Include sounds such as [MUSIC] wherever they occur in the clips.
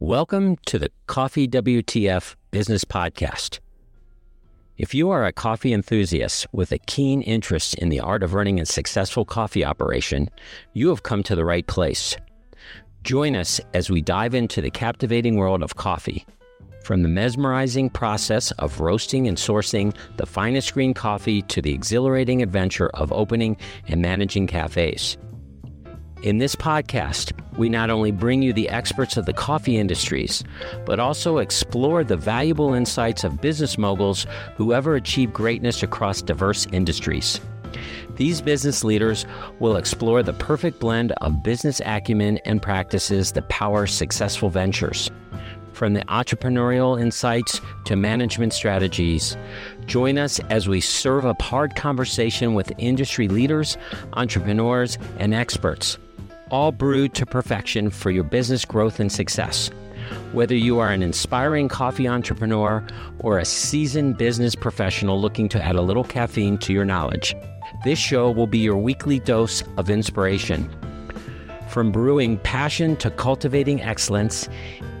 Welcome to the Coffee WTF Business Podcast. If you are a coffee enthusiast with a keen interest in the art of running a successful coffee operation, you have come to the right place. Join us as we dive into the captivating world of coffee. From the mesmerizing process of roasting and sourcing the finest green coffee to the exhilarating adventure of opening and managing cafes. In this podcast, we not only bring you the experts of the coffee industries, but also explore the valuable insights of business moguls who ever achieve greatness across diverse industries. These business leaders will explore the perfect blend of business acumen and practices that power successful ventures. From the entrepreneurial insights to management strategies, join us as we serve up hard conversation with industry leaders, entrepreneurs, and experts all brewed to perfection for your business growth and success. Whether you are an inspiring coffee entrepreneur or a seasoned business professional looking to add a little caffeine to your knowledge, this show will be your weekly dose of inspiration. From brewing passion to cultivating excellence,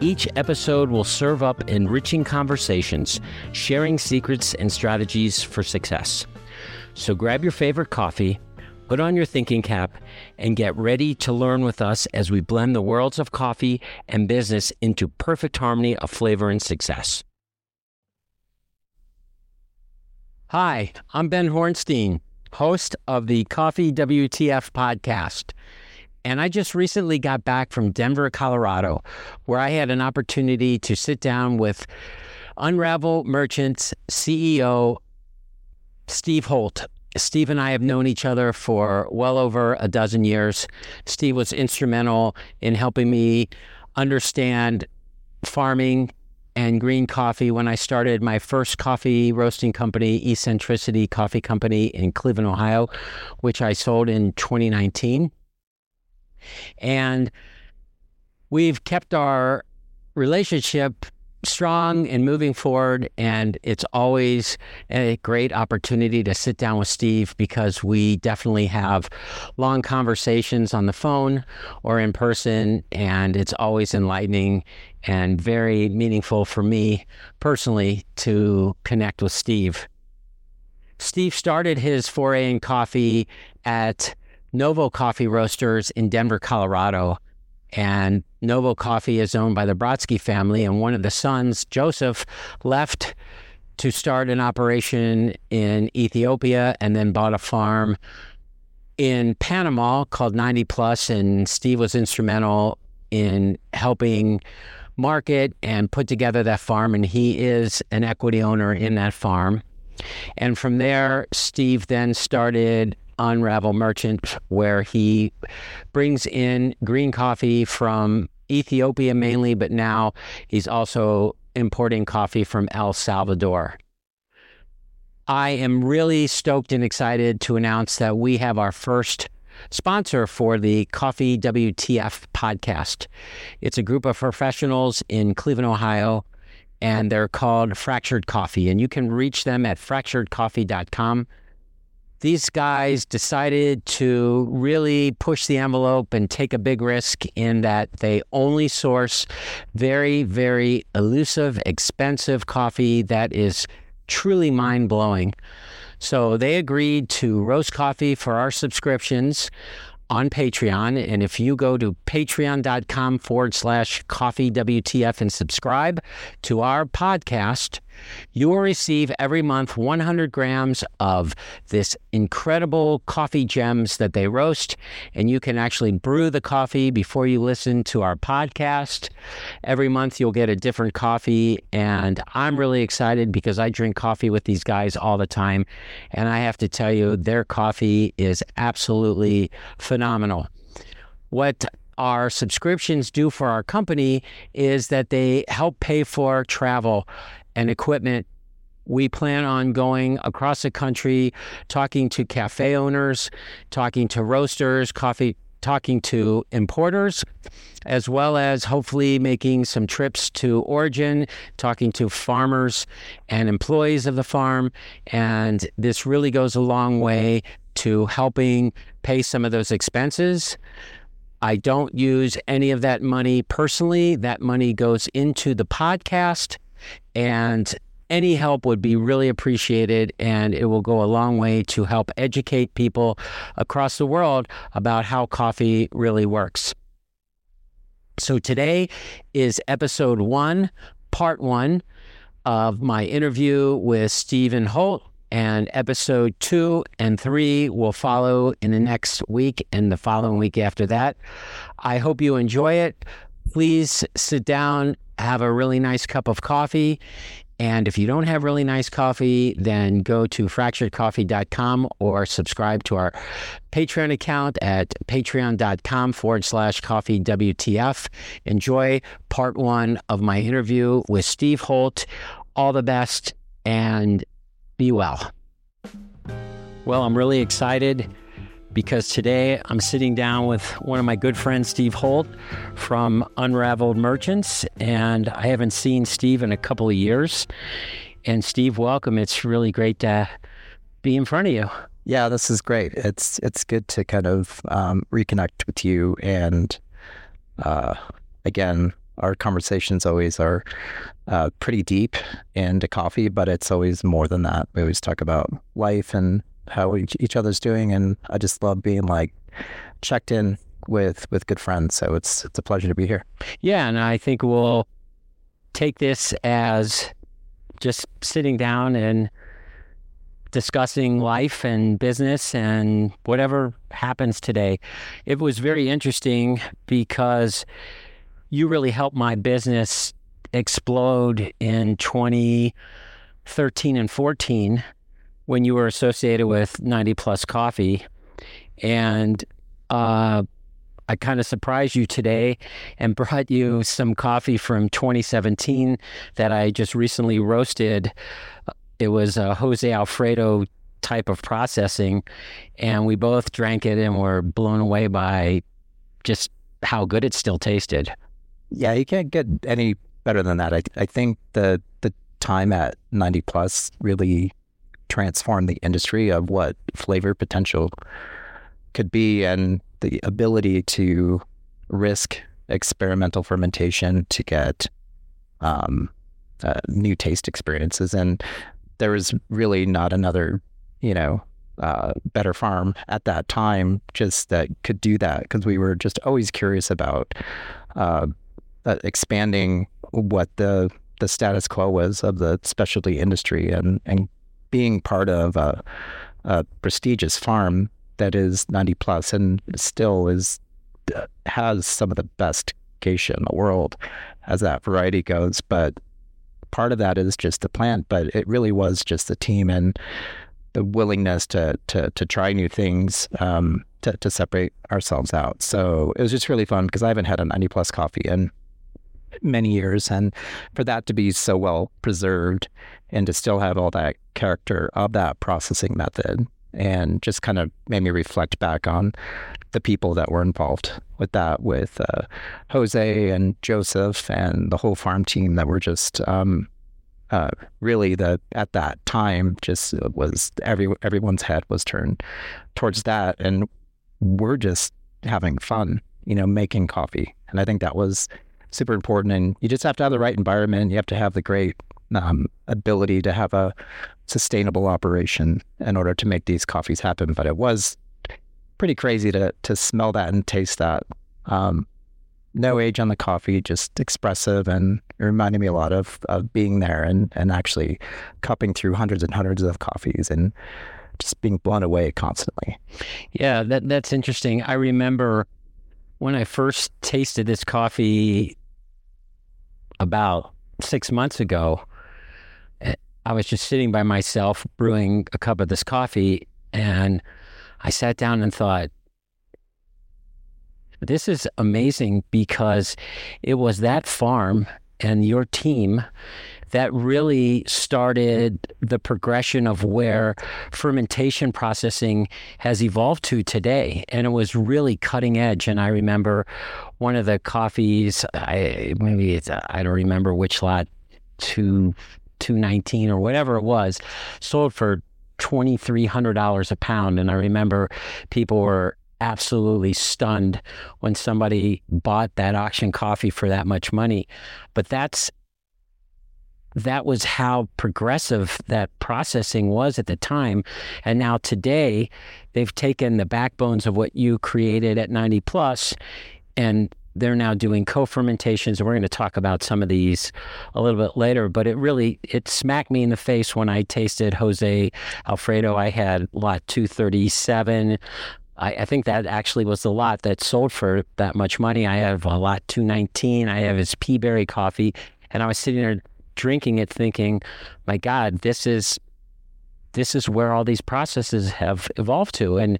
each episode will serve up enriching conversations, sharing secrets and strategies for success. So grab your favorite coffee Put on your thinking cap and get ready to learn with us as we blend the worlds of coffee and business into perfect harmony of flavor and success. Hi, I'm Ben Hornstein, host of the Coffee WTF podcast. And I just recently got back from Denver, Colorado, where I had an opportunity to sit down with Unraveled Merchants CEO Steve Holt Steve and I have known each other for well over a dozen years. Steve was instrumental in helping me understand farming and green coffee when I started my first coffee roasting company, Eccentricity Coffee Company in Cleveland, Ohio, which I sold in 2019. And we've kept our relationship strong and moving forward. And it's always a great opportunity to sit down with Steve because we definitely have long conversations on the phone or in person. And it's always enlightening and very meaningful for me personally to connect with Steve. Steve started his foray in coffee at Novo Coffee Roasters in Denver, Colorado and Novo Coffee is owned by the Brodsky family, and one of the sons, Joseph, left to start an operation in Ethiopia and then bought a farm in Panama called 90 Plus, and Steve was instrumental in helping market and put together that farm, and he is an equity owner in that farm. And from there, Steve then started Unraveled Merchant, where he brings in green coffee from Ethiopia mainly, but now he's also importing coffee from El Salvador. I am really stoked and excited to announce that we have our first sponsor for the Coffee WTF podcast. It's a group of professionals in Cleveland, Ohio, and they're called Fractured Coffee. And you can reach them at fracturedcoffee.com these guys decided to really push the envelope and take a big risk in that they only source very, very elusive, expensive coffee that is truly mind blowing. So they agreed to roast coffee for our subscriptions on Patreon. And if you go to patreon.com forward slash coffee WTF and subscribe to our podcast, you will receive every month 100 grams of this incredible coffee gems that they roast. And you can actually brew the coffee before you listen to our podcast. Every month, you'll get a different coffee. And I'm really excited because I drink coffee with these guys all the time. And I have to tell you, their coffee is absolutely phenomenal. What our subscriptions do for our company is that they help pay for travel and equipment. We plan on going across the country, talking to cafe owners, talking to roasters, coffee, talking to importers, as well as hopefully making some trips to Origin, talking to farmers and employees of the farm. And this really goes a long way to helping pay some of those expenses I don't use any of that money personally. That money goes into the podcast, and any help would be really appreciated. And it will go a long way to help educate people across the world about how coffee really works. So today is episode one, part one of my interview with Stephen Holt and episode two and three will follow in the next week and the following week after that. I hope you enjoy it. Please sit down, have a really nice cup of coffee. And if you don't have really nice coffee, then go to fracturedcoffee.com or subscribe to our Patreon account at patreon.com forward slash coffee WTF. Enjoy part one of my interview with Steve Holt. All the best and be well. Well, I'm really excited because today I'm sitting down with one of my good friends, Steve Holt from Unraveled Merchants, and I haven't seen Steve in a couple of years. And Steve, welcome. It's really great to be in front of you. Yeah, this is great. It's it's good to kind of um, reconnect with you, and uh, again, our conversations always are uh, pretty deep into coffee, but it's always more than that. We always talk about life and how each, each other's doing, and I just love being like checked in with with good friends. So it's it's a pleasure to be here. Yeah, and I think we'll take this as just sitting down and discussing life and business and whatever happens today. It was very interesting because you really helped my business explode in 2013 and 14 when you were associated with 90 Plus Coffee. And uh, I kind of surprised you today and brought you some coffee from 2017 that I just recently roasted. It was a Jose Alfredo type of processing, and we both drank it and were blown away by just how good it still tasted. Yeah, you can't get any better than that. I, I think the the time at 90 plus really transformed the industry of what flavor potential could be and the ability to risk experimental fermentation to get um, uh, new taste experiences. And there was really not another, you know, uh, better farm at that time just that could do that because we were just always curious about uh, uh, expanding what the the status quo was of the specialty industry and and being part of a, a prestigious farm that is 90 plus and still is uh, has some of the best geisha in the world as that variety goes but part of that is just the plant but it really was just the team and the willingness to to to try new things um, to, to separate ourselves out. So it was just really fun because I haven't had a 90 plus coffee in many years and for that to be so well preserved and to still have all that character of that processing method and just kind of made me reflect back on the people that were involved with that with uh, Jose and Joseph and the whole farm team that were just um, uh, really the at that time just was every everyone's head was turned towards that and we're just having fun you know making coffee. And I think that was super important. And you just have to have the right environment. You have to have the great um, ability to have a sustainable operation in order to make these coffees happen. But it was pretty crazy to to smell that and taste that. Um, no age on the coffee, just expressive, and it reminded me a lot of, of being there and and actually cupping through hundreds and hundreds of coffees and just being blown away constantly. Yeah, that that's interesting. I remember when I first tasted this coffee about six months ago, I was just sitting by myself brewing a cup of this coffee, and I sat down and thought, this is amazing because it was that farm and your team that really started the progression of where fermentation processing has evolved to today. And it was really cutting edge. And I remember one of the coffees, I maybe it's, I don't remember which lot, two, 219 or whatever it was, sold for $2,300 a pound. And I remember people were absolutely stunned when somebody bought that auction coffee for that much money. But that's that was how progressive that processing was at the time. And now today, they've taken the backbones of what you created at 90 plus and they're now doing co-fermentations and we're going to talk about some of these a little bit later but it really it smacked me in the face when i tasted jose alfredo i had lot 237 I, I, think that actually was the lot that sold for that much money. I have a lot 219. I have his Peaberry coffee. And I was sitting there drinking it thinking, my God, this is this is where all these processes have evolved to. And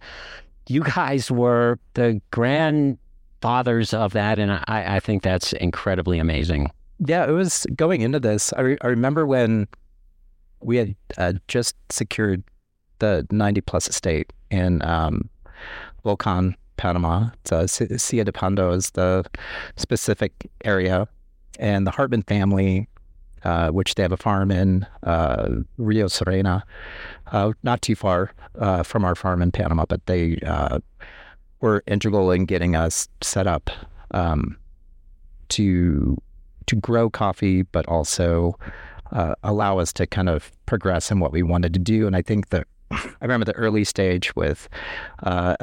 you guys were the grandfathers of that. And I, I think that's incredibly amazing. Yeah, it was going into this. I, re- I remember when we had uh, just secured the 90 plus estate in um, Volcan, Panama. It's uh, Silla de Pando is the specific area. And the Hartman family, uh, which they have a farm in uh, Rio Sereno, uh, not too far uh, from our farm in Panama, but they uh, were integral in getting us set up um, to to grow coffee, but also allow us to kind of progress in what we wanted to do. And I think that I remember the early stage with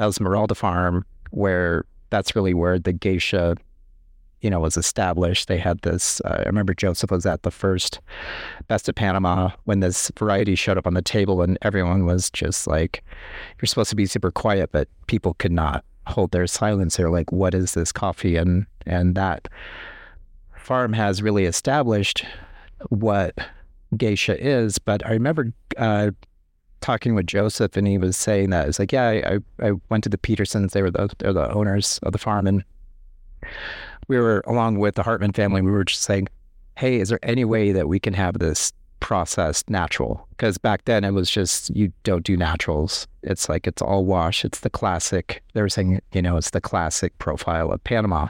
Esmeralda Farm, where that's really where the geisha, you know, was established. They had this. Uh, I remember Joseph was at the first Best of Panama when this variety showed up on the table, and everyone was just like, "You're supposed to be super quiet," but people could not hold their silence. They're like, "What is this coffee?" And and that farm has really established what geisha is. But I remember. Uh, talking with Joseph, and he was saying that it's like, yeah, I, I went to the Petersons. They were the they're the owners of the farm, and we were along with the Hartman family. We were just saying, hey, is there any way that we can have this processed natural? Because back then it was just you don't do naturals. It's like it's all wash. It's the classic. They were saying, you know, it's the classic profile of Panama.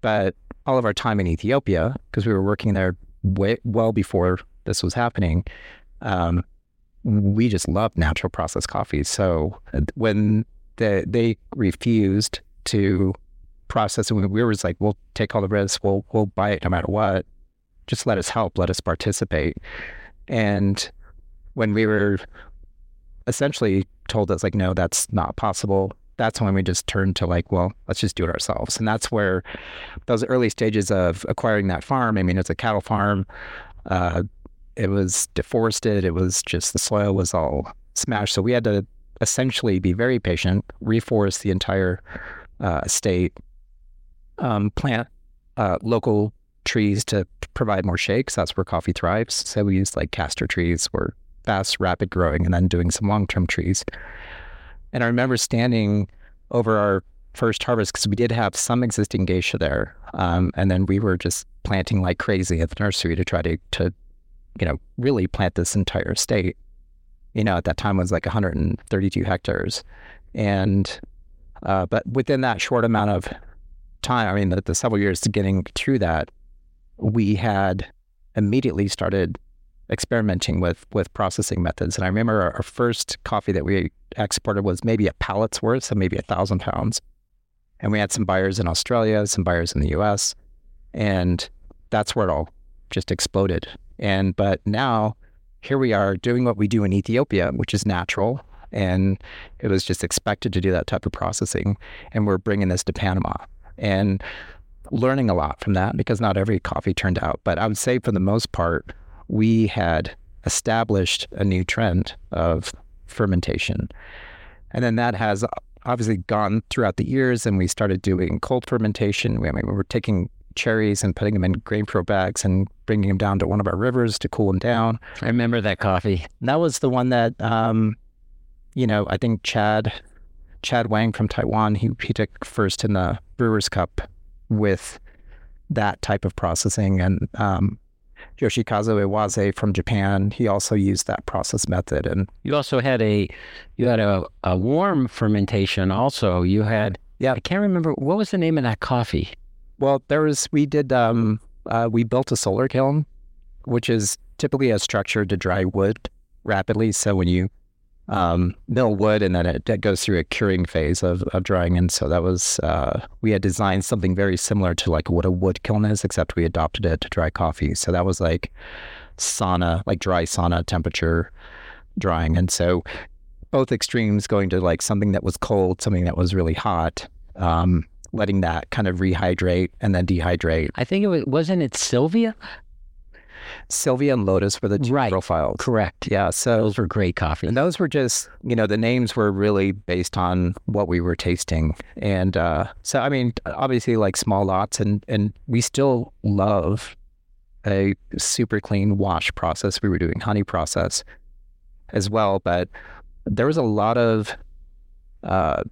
But all of our time in Ethiopia, because we were working there way, well before this was happening, um, we just love natural processed coffee. So uh, when the, they refused to process it, we were just like, we'll take all the risks, we'll we'll buy it no matter what. Just let us help, let us participate. And when we were essentially told us like, no, that's not possible. That's when we just turned to like, well, let's just do it ourselves. And that's where those early stages of acquiring that farm. I mean, it's a cattle farm. Uh, it was deforested. It was just the soil was all smashed. So we had to essentially be very patient, reforest the entire uh, estate, um, plant uh, local trees to provide more shakes. That's where coffee thrives. So we used like castor trees, were fast, rapid growing, and then doing some long term trees. And I remember standing over our first harvest because we did have some existing geisha there, um, and then we were just planting like crazy at the nursery to try to to you know, really plant this entire state. You know, at that time it was like 132 hectares. And, uh, but within that short amount of time, I mean, the, the several years to getting through that, we had immediately started experimenting with with processing methods. And I remember our, our, first coffee that we exported was maybe a pallet's worth, so maybe a thousand pounds. And we had some buyers in Australia, some buyers in the US. And that's where it all just exploded. And but now here we are doing what we do in Ethiopia, which is natural. And it was just expected to do that type of processing. And we're bringing this to Panama and learning a lot from that because not every coffee turned out. But I would say for the most part, we had established a new trend of fermentation. And then that has obviously gone throughout the years and we started doing cold fermentation. I mean, we were taking cherries and putting them in GrainPro bags and bringing them down to one of our rivers to cool them down. I remember that coffee. That was the one that, um, you know, I think Chad, Chad Wang from Taiwan, he, he took first in the Brewers Cup with that type of processing. And um, Yoshikazu Iwase from Japan, he also used that process method. And you also had a, you had a, a warm fermentation also. You had, yeah, I can't remember, what was the name of that coffee? Well, there was we did um, uh, we built a solar kiln, which is typically a structure to dry wood rapidly. So when you um, mill wood, and then it, it, goes through a curing phase of, of drying. And so that was uh, we had designed something very similar to like what a wood kiln is, except we adopted it to dry coffee. So that was like sauna, like dry sauna temperature drying. And so both extremes going to like something that was cold, something that was really hot. Um, letting that kind of rehydrate and then dehydrate. I think it was wasn't it Sylvia? Sylvia and Lotus were the two right. profiles. Correct. Yeah. So those were great coffee. And those were just, you know, the names were really based on what we were tasting. And uh, so, I mean, obviously, like small lots, and and we still love a super clean wash process. We were doing honey process as well, but there was a lot of uh,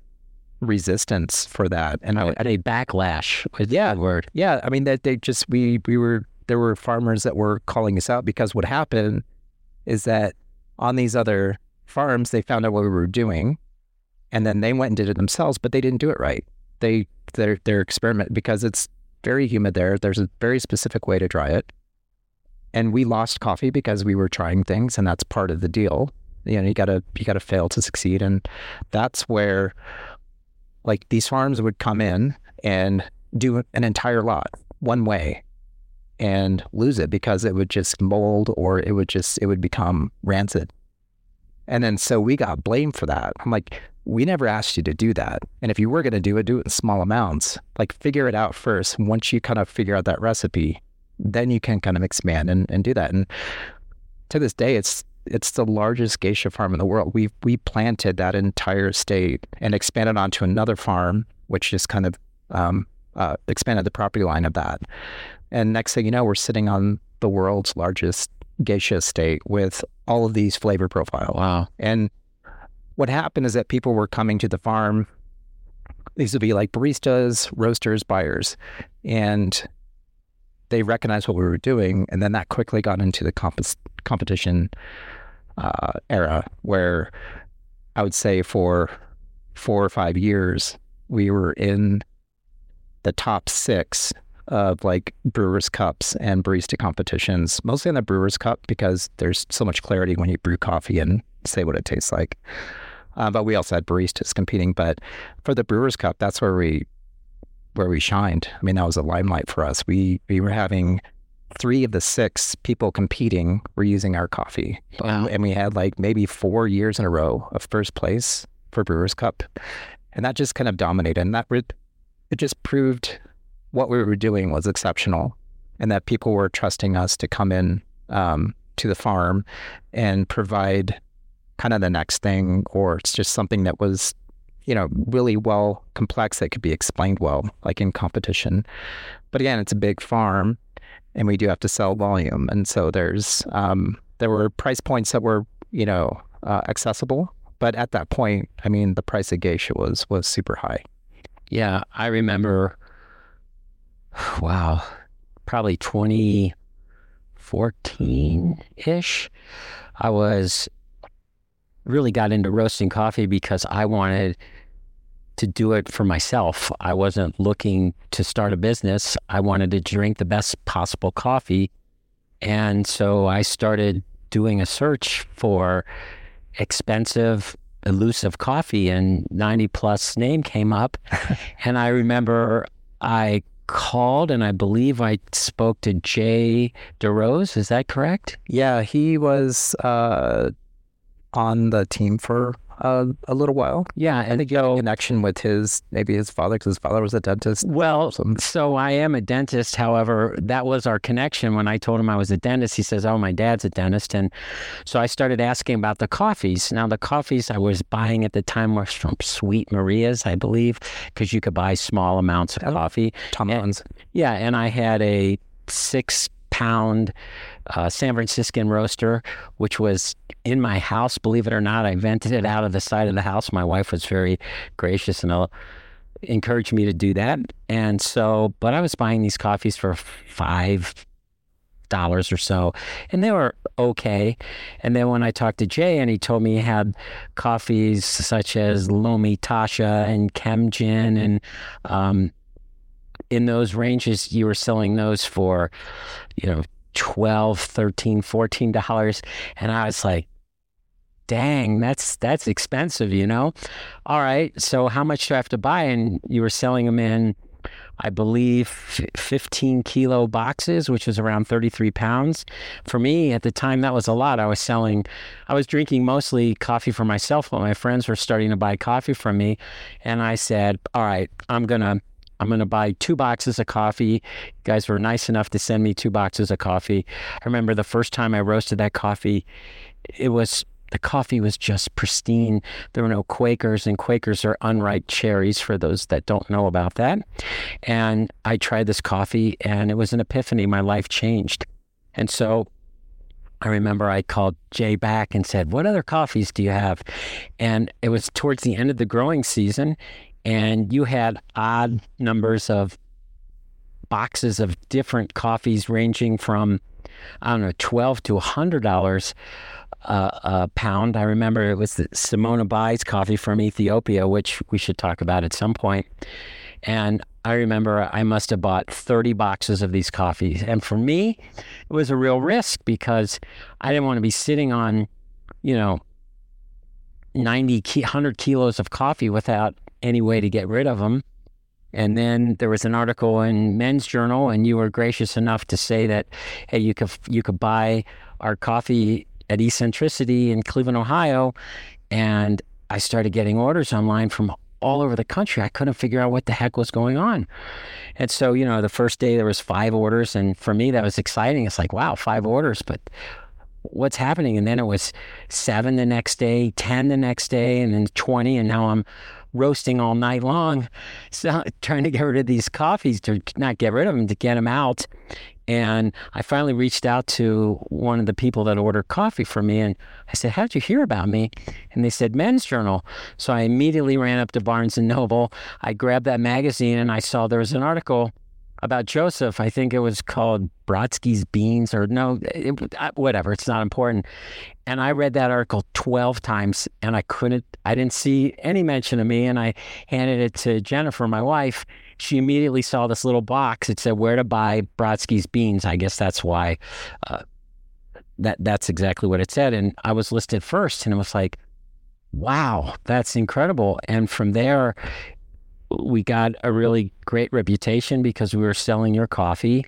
resistance for that, and I, a backlash. yeah, word. Yeah, I mean that they just we we were there were farmers that were calling us out because what happened is that on these other farms they found out what we were doing, and then they went and did it themselves, but they didn't do it right. They their their experiment because it's very humid there. There's a very specific way to dry it, and we lost coffee because we were trying things, and that's part of the deal. You know, you gotta you gotta fail to succeed, and that's where like these farms would come in and do an entire lot one way and lose it because it would just mold or it would just it would become rancid. And then so we got blamed for that. I'm like, we never asked you to do that. And if you were going to do it, do it in small amounts. Like figure it out first. Once you kind of figure out that recipe, then you can kind of expand and, and do that. And to this day, it's it's the largest geisha farm in the world. We we planted that entire state and expanded onto another farm, which just kind of um, uh, expanded the property line of that. And next thing you know, we're sitting on the world's largest geisha estate with all of these flavor profiles. Wow! And what happened is that people were coming to the farm. These would be like baristas, roasters, buyers, and they recognized what we were doing, and then that quickly got into the comp- competition uh, era where I would say for four or five years, we were in the top six of like Brewers Cups and barista competitions, mostly in the Brewers Cup because there's so much clarity when you brew coffee and say what it tastes like. Uh, but we also had baristas competing. But for the Brewers Cup, that's where we where we shined. I mean, that was a limelight for us. We we were having three of the six people competing were using our coffee. Wow. And we had like maybe four years in a row of first place for Brewers Cup. And that just kind of dominated. And that it just proved what we were doing was exceptional and that people were trusting us to come in um, to the farm and provide kind of the next thing or it's just something that was you know really well complex that could be explained well like in competition but again it's a big farm and we do have to sell volume. And so there's um, there were price points that were you know uh, accessible, but at that point, I mean, the price of geisha was was super high. Yeah, I remember. [SIGHS] Wow, probably 2014 ish. I was really got into roasting coffee because I wanted to do it for myself. I wasn't looking to start a business. I wanted to drink the best possible coffee. And so I started doing a search for expensive, elusive coffee, and 90 plus name came up. [LAUGHS] and I remember I called and I believe I spoke to Jay DeRose. Is that correct? Yeah, he was uh, on the team for uh, a little while. Yeah, and think so, connection with his maybe his father because his father was a dentist. Well, so I am a dentist. However, that was our connection. When I told him I was a dentist, he says, "Oh, my dad's a dentist," and so I started asking about the coffees. Now, the coffees I was buying at the time were from Sweet Maria's, I believe, because you could buy small amounts of coffee. Tomlins. Yeah, and I had a six pound uh, San Franciscan roaster, which was in my house. Believe it or not, I vented it out of the side of the house. My wife was very gracious and uh, encouraged me to do that. And so, but I was buying these coffees for five dollars or so, and they were okay. And then when I talked to Jay, and he told me he had coffees such as Lomi Tasha and Kemgin, and um, in those ranges, you were selling those for, you know, 12 13 14 dollars and i was like dang, that's that's expensive, you know. All right, so how much do I have to buy? And you were selling them in, I believe, 15 kilo boxes, which was around 33 pounds. For me at the time, that was a lot. I was selling, I was drinking mostly coffee for myself, but my friends were starting to buy coffee from me, and I said, all right, I'm gonna I'm going to buy two boxes of coffee. You guys were nice enough to send me two boxes of coffee. I remember the first time I roasted that coffee, it was the coffee was just pristine. There were no Quakers, and Quakers are unripe cherries for those that don't know about that. And I tried this coffee, and it was an epiphany. My life changed. And so I remember I called Jay back and said, What other coffees do you have? And it was towards the end of the growing season and you had odd numbers of boxes of different coffees ranging from I don't know twelve to hundred dollars uh, a pound. I remember it was the Semeon Abay's coffee from Ethiopia, which we should talk about at some point. And I remember I must have bought 30 boxes of these coffees. And for me, it was a real risk because I didn't want to be sitting on, you know, 90, 100 kilos of coffee without any way to get rid of them. And then there was an article in Men's Journal, and you were gracious enough to say that, hey, you could you could buy our coffee at Eccentricity in Cleveland, Ohio, and I started getting orders online from all over the country. I couldn't figure out what the heck was going on. And so, you know, the first day there was five orders, and for me that was exciting. It's like, wow, five orders, but what's happening? And then it was seven the next day, ten the next day, and then twenty, and now I'm roasting all night long, [LAUGHS] so trying to get rid of these coffees to not get rid of them, to get them out. And I finally reached out to one of the people that ordered coffee for me, and I said, "How'd you hear about me?" And they said, "Men's Journal." So I immediately ran up to Barnes and Noble. I grabbed that magazine, and I saw there was an article about Joseph. I think it was called Brodsky's Beans or no, it, whatever. It's not important. And I read that article 12 times and I couldn't, I didn't see any mention of me. And I handed it to Jennifer, my wife. She immediately saw this little box. It said where to buy Brodsky's Beans. I guess that's why. Uh, that that's exactly what it said. And I was listed first, and it was like, wow, that's incredible. And from there, we got a really great reputation because we were selling your coffee.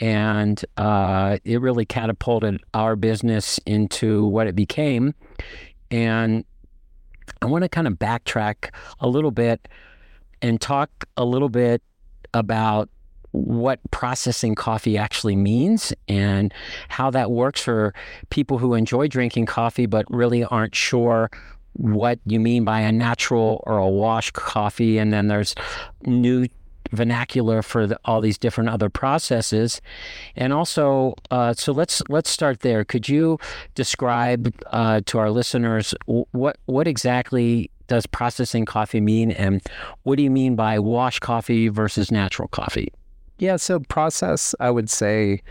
And uh, it really catapulted our business into what it became. And I want to kind of backtrack a little bit and talk a little bit about what processing coffee actually means and how that works for people who enjoy drinking coffee but really aren't sure what you mean by a natural or a wash coffee, and then there's new vernacular for the, all these different other processes. And also uh, so let's let's start there. Could you describe uh, to our listeners what what exactly does processing coffee mean and what do you mean by wash coffee versus natural coffee? Yeah so process i would say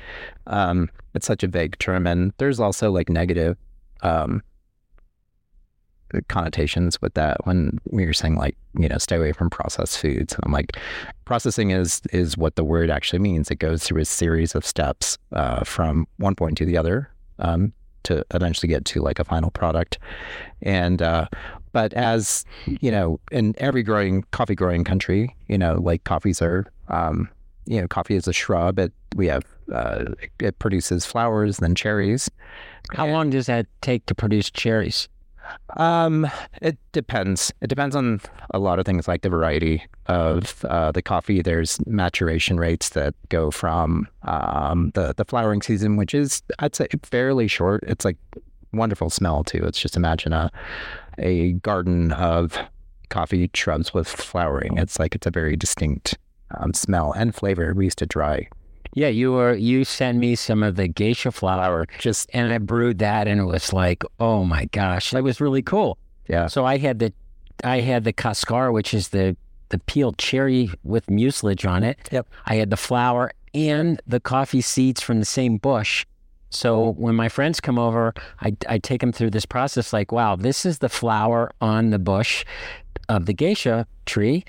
um, it's such a vague term and there's also like negative um, connotations with that. When we were saying like you know stay away from processed foods and i'm like processing is is what the word actually means. It goes through a series of steps uh, from one point to the other um, to eventually get to like a final product. And uh, but as you know in every growing coffee growing country you know like coffees are um, you know coffee is a shrub. It we have uh, it produces flowers then cherries. How long does that take to produce cherries um, it depends. It depends on a lot of things like the variety of uh, the coffee. There's maturation rates that go from um, the the flowering season, which is I'd say fairly short. It's like wonderful smell too. It's just imagine a a garden of coffee shrubs with flowering. It's like it's a very distinct um, smell and flavor. We used to dry yeah, you were you sent me some of the geisha flower, just and I brewed that, and it was like, oh my gosh, that was really cool. Yeah. So I had the, I had the cascara, which is the the peeled cherry with mucilage on it. Yep. I had the flower and the coffee seeds from the same bush. So when my friends come over, I, I take them through this process like, wow, this is the flower on the bush of the geisha tree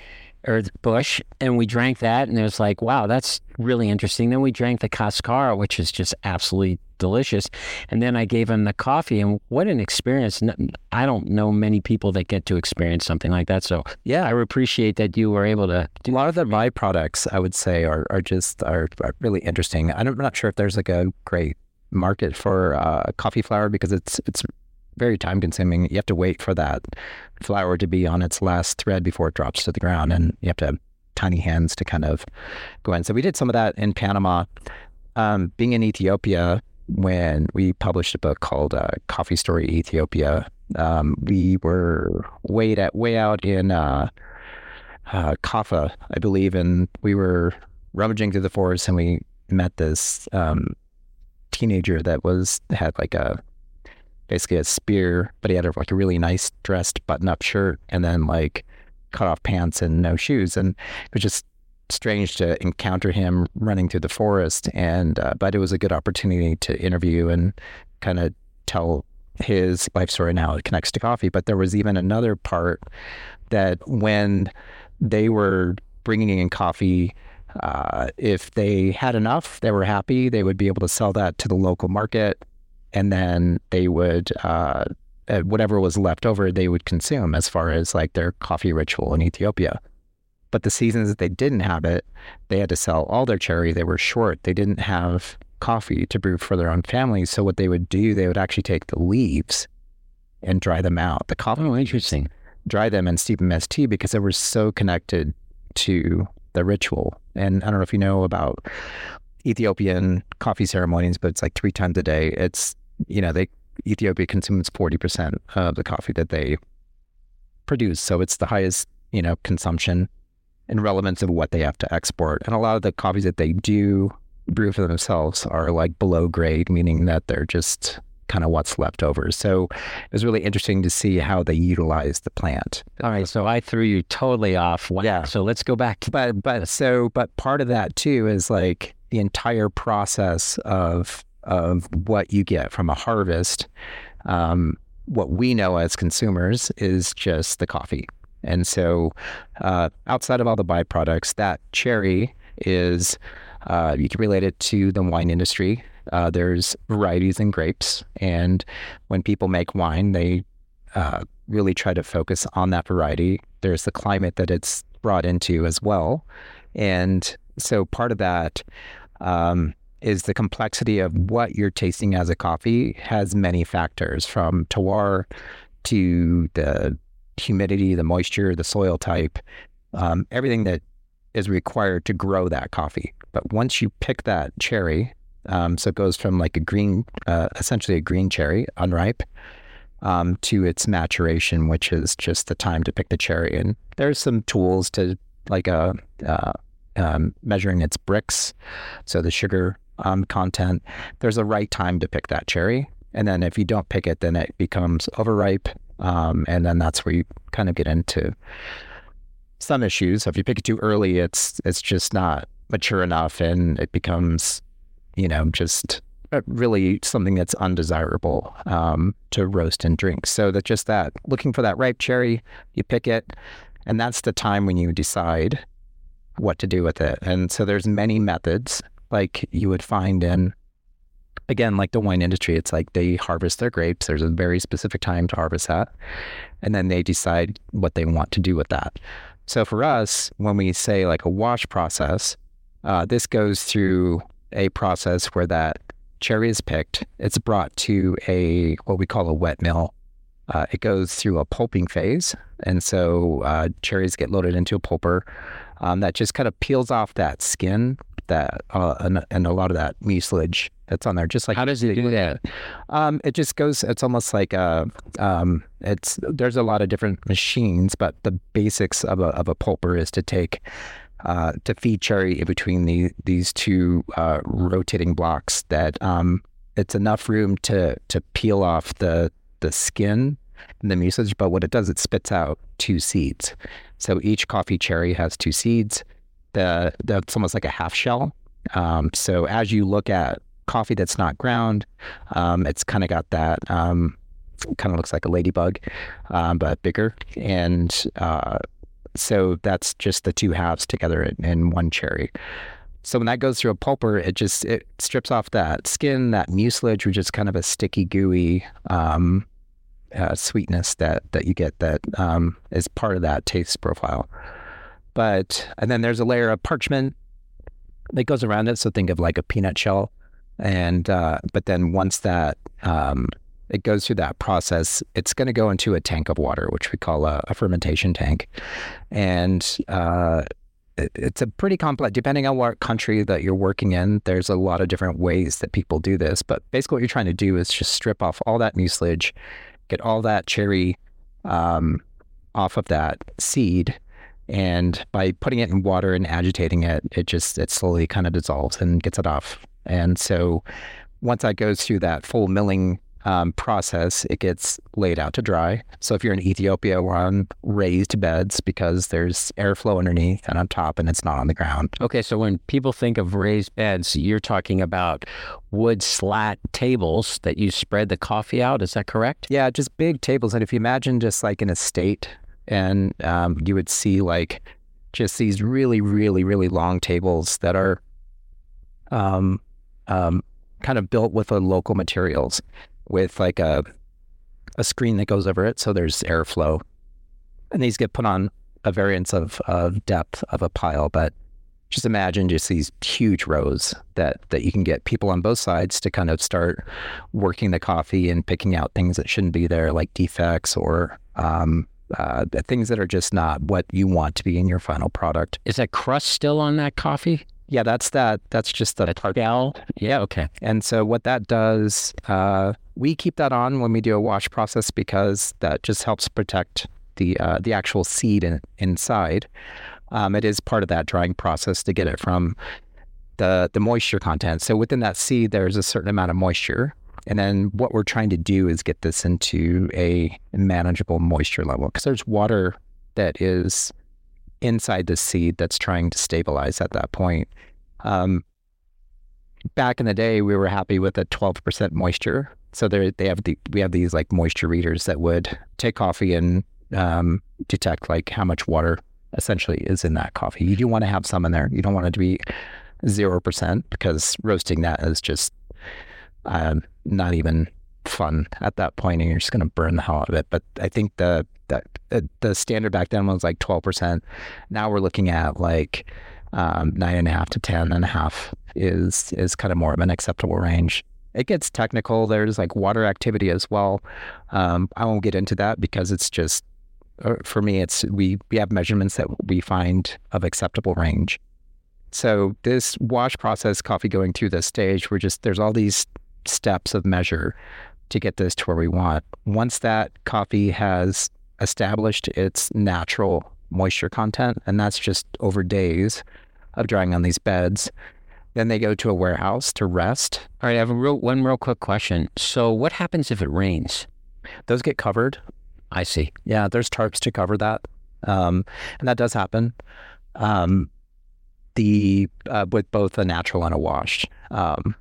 or Bush, and we drank that, and it was like, wow, that's really interesting. Then we drank the Cascara, which is just absolutely delicious. And then I gave him the coffee, and what an experience! I don't know many people that get to experience something like that. So yeah, I appreciate that you were able to. a lot of the byproducts, I would say, are are just are, are really interesting. I'm not sure if there's like a great market for uh, coffee flower because it's it's very time consuming. You have to wait for that flower to be on its last thread before it drops to the ground, and you have to have tiny hands to kind of go in. So we did some of that in Panama. Um, being in Ethiopia, when we published a book called uh, Coffee Story Ethiopia, um, we were way at way out in uh, uh, Kaffa, I believe, and we were rummaging through the forest, and we met this um, teenager that was had like a basically a spear, but he had a, like a really nice dressed button up shirt and then like cut off pants and no shoes. And it was just strange to encounter him running through the forest. And, uh, but it was a good opportunity to interview and kind of tell his life story now. It connects to coffee. But there was even another part that when they were bringing in coffee, uh, if they had enough, they were happy. They would be able to sell that to the local market and then they would uh, uh, whatever was left over they would consume as far as like their coffee ritual in Ethiopia. But the seasons that they didn't have it, they had to sell all their cherry. They were short. They didn't have coffee to brew for their own families. So what they would do, they would actually take the leaves and dry them out. The coffee, oh, interesting. Dry them and steep them as tea because they were so connected to the ritual. And I don't know if you know about Ethiopian coffee ceremonies, but it's like three times a day. It's you know, they Ethiopia consumes 40% of the coffee that they produce. So it's the highest, you know, consumption and relevance of what they have to export. And a lot of the coffees that they do brew for themselves are like below grade, meaning that they're just kind of what's left over. So it was really interesting to see how they utilize the plant. All right, so I threw you totally off. Wow. Yeah. So let's go back. But but so but part of that too is like the entire process of of what you get from a harvest, um, what we know as consumers is just the coffee. And so, uh, outside of all the byproducts, that cherry is, uh, you can relate it to the wine industry. Uh, there's varieties in grapes. And when people make wine, they uh, really try to focus on that variety. There's the climate that it's brought into as well. And so, part of that, um, is the complexity of what you're tasting as a coffee has many factors from terroir to the humidity, the moisture, the soil type, um, everything that is required to grow that coffee. But once you pick that cherry, um, so it goes from like a green, uh, essentially a green cherry, unripe, um, to its maturation, which is just the time to pick the cherry. And there's some tools to like a uh, uh, um, measuring its Brix, so the sugar um, content, there's a right time to pick that cherry. And then if you don't pick it, then it becomes overripe. Um, and then that's where you kind of get into some issues. If you pick it too early, it's it's just not mature enough, and it becomes, you know, just really something that's undesirable um, to roast and drink. So that just that looking for that ripe cherry, you pick it, and that's the time when you decide what to do with it. And so there's many methods like you would find in again like the wine industry it's like they harvest their grapes there's a very specific time to harvest that and then they decide what they want to do with that. So for us when we say like a wash process uh, this goes through a process where that cherry is picked it's brought to a what we call a wet mill. Uh, it goes through a pulping phase and so uh, cherries get loaded into a pulper. Um, that just kind of peels off that skin that uh, and, and, a lot of that mucilage that's on there. Just like how does it do that? Um, it just goes. It's almost like a. Um, it's there's a lot of different machines, but the basics of a of a pulper is to take. Uh, to feed cherry in between the, these two uh, rotating blocks, that um, it's enough room to to peel off the the skin and the mucilage. But what it does, it spits out two seeds. So each coffee cherry has two seeds the, it's almost like a half shell. Um, so as you look at coffee that's not ground, um, it's kind of got that um, kind of looks like a ladybug, um, but bigger. And uh, So that's just the two halves together in, in one cherry. So when that goes through a pulper, it just it strips off that skin, that mucilage, which is kind of a sticky, gooey um, uh, sweetness that that you get that um, is part of that taste profile. But and then there's a layer of parchment that goes around it. So think of like a peanut shell, and uh, but then once that um, it goes through that process, it's going to go into a tank of water, which we call a, a fermentation tank, and uh, it's a pretty complex depending on what country that you're working in there's a lot of different ways that people do this. But basically what you're trying to do is just strip off all that mucilage get all that cherry um, off of that seed and by putting it in water and agitating it it just it slowly kind of dissolves and gets it off and so once that goes through that full milling um, process, it gets laid out to dry. So if you're in Ethiopia, we're on raised beds because there's airflow underneath and on top, and it's not on the ground. Okay, so when people think of raised beds, you're talking about wood slat tables that you spread the coffee out. Is that correct? Yeah, just big tables. And if you imagine just like an estate, and um, you would see like just these really, really, really long tables that are um, um, kind of built with the local materials with like a a screen that goes over it, so there's airflow, and these get put on a variance of, of depth of a pile. But just imagine just these huge rows that that you can get people on both sides to kind of start working the coffee and picking out things that shouldn't be there, like defects or um, uh, things that are just not what you want to be in your final product. Is that crust still on that coffee? Yeah, that's that. That's just the part. Shell. Yeah. Okay. And so what that does, uh, we keep that on when we do a wash process because that just helps protect the uh, the actual seed in, inside. Um, it is part of that drying process to get it from the the moisture content. So within that seed, there's a certain amount of moisture, and then what we're trying to do is get this into a manageable moisture level because there's water that is inside the seed that's trying to stabilize at that point. Um, back in the day, we were happy with a 12% moisture. So they have the we have these like moisture readers that would take coffee and um, detect like how much water essentially is in that coffee. You do want to have some in there. You don't want it to be zero percent because roasting that is just um, not even fun at that point, and you're just going to burn the hell out of it. But I think the that uh, the standard back then was like 12%. Now we're looking at like um, nine and a half to ten and a half is is kind of more of an acceptable range. It gets technical. There's like water activity as well. Um, I won't get into that because it's just uh, for me. It's we we have measurements that we find of acceptable range. So this wash process, coffee going through this stage, we're just there's all these steps of measure to get this to where we want. Once that coffee has established its natural moisture content, and that's just over days of drying on these beds. Then they go to a warehouse to rest. All right, I have a real, one real quick question. So, what happens if it rains? Those get covered. I see. Yeah, there's tarps to cover that, um, and that does happen. Um, the uh, with both a natural and a wash. Um,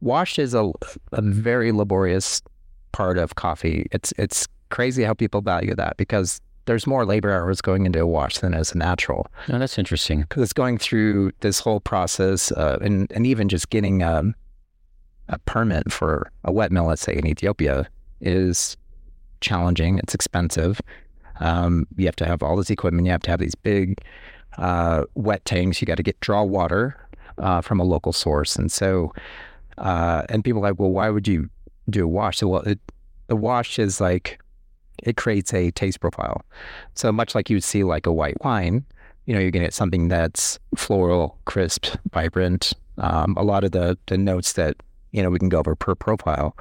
washed is a, a very laborious part of coffee. It's it's crazy how people value that because there's more labor hours going into a wash than as a natural. Oh, that's interesting. Because it's going through this whole process uh, and, and even just getting um, a permit for a wet mill, let's say in Ethiopia, is challenging. It's expensive. Um, you have to have all this equipment. You have to have these big uh, wet tanks. You got to get draw water uh, from a local source. And so, uh, and people are like, well, why would you do a wash? So, well, it, the wash is like it creates a taste profile. So much like you'd see like a white wine, you know, you're going to get something that's floral, crisp, vibrant. Um, a lot of the the notes that you know we can go over per profile.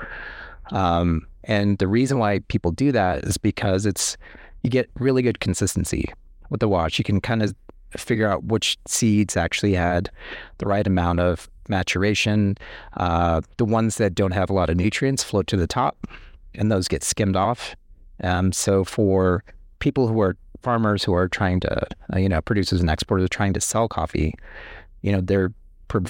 Um, and the reason why people do that is because it's you get really good consistency with the wash. You can kind of figure out which seeds actually had the right amount of maturation. Uh, the ones that don't have a lot of nutrients float to the top, and those get skimmed off. Um, so for people who are farmers who are trying to, uh, you know, producers and exporters trying to sell coffee, you know, they're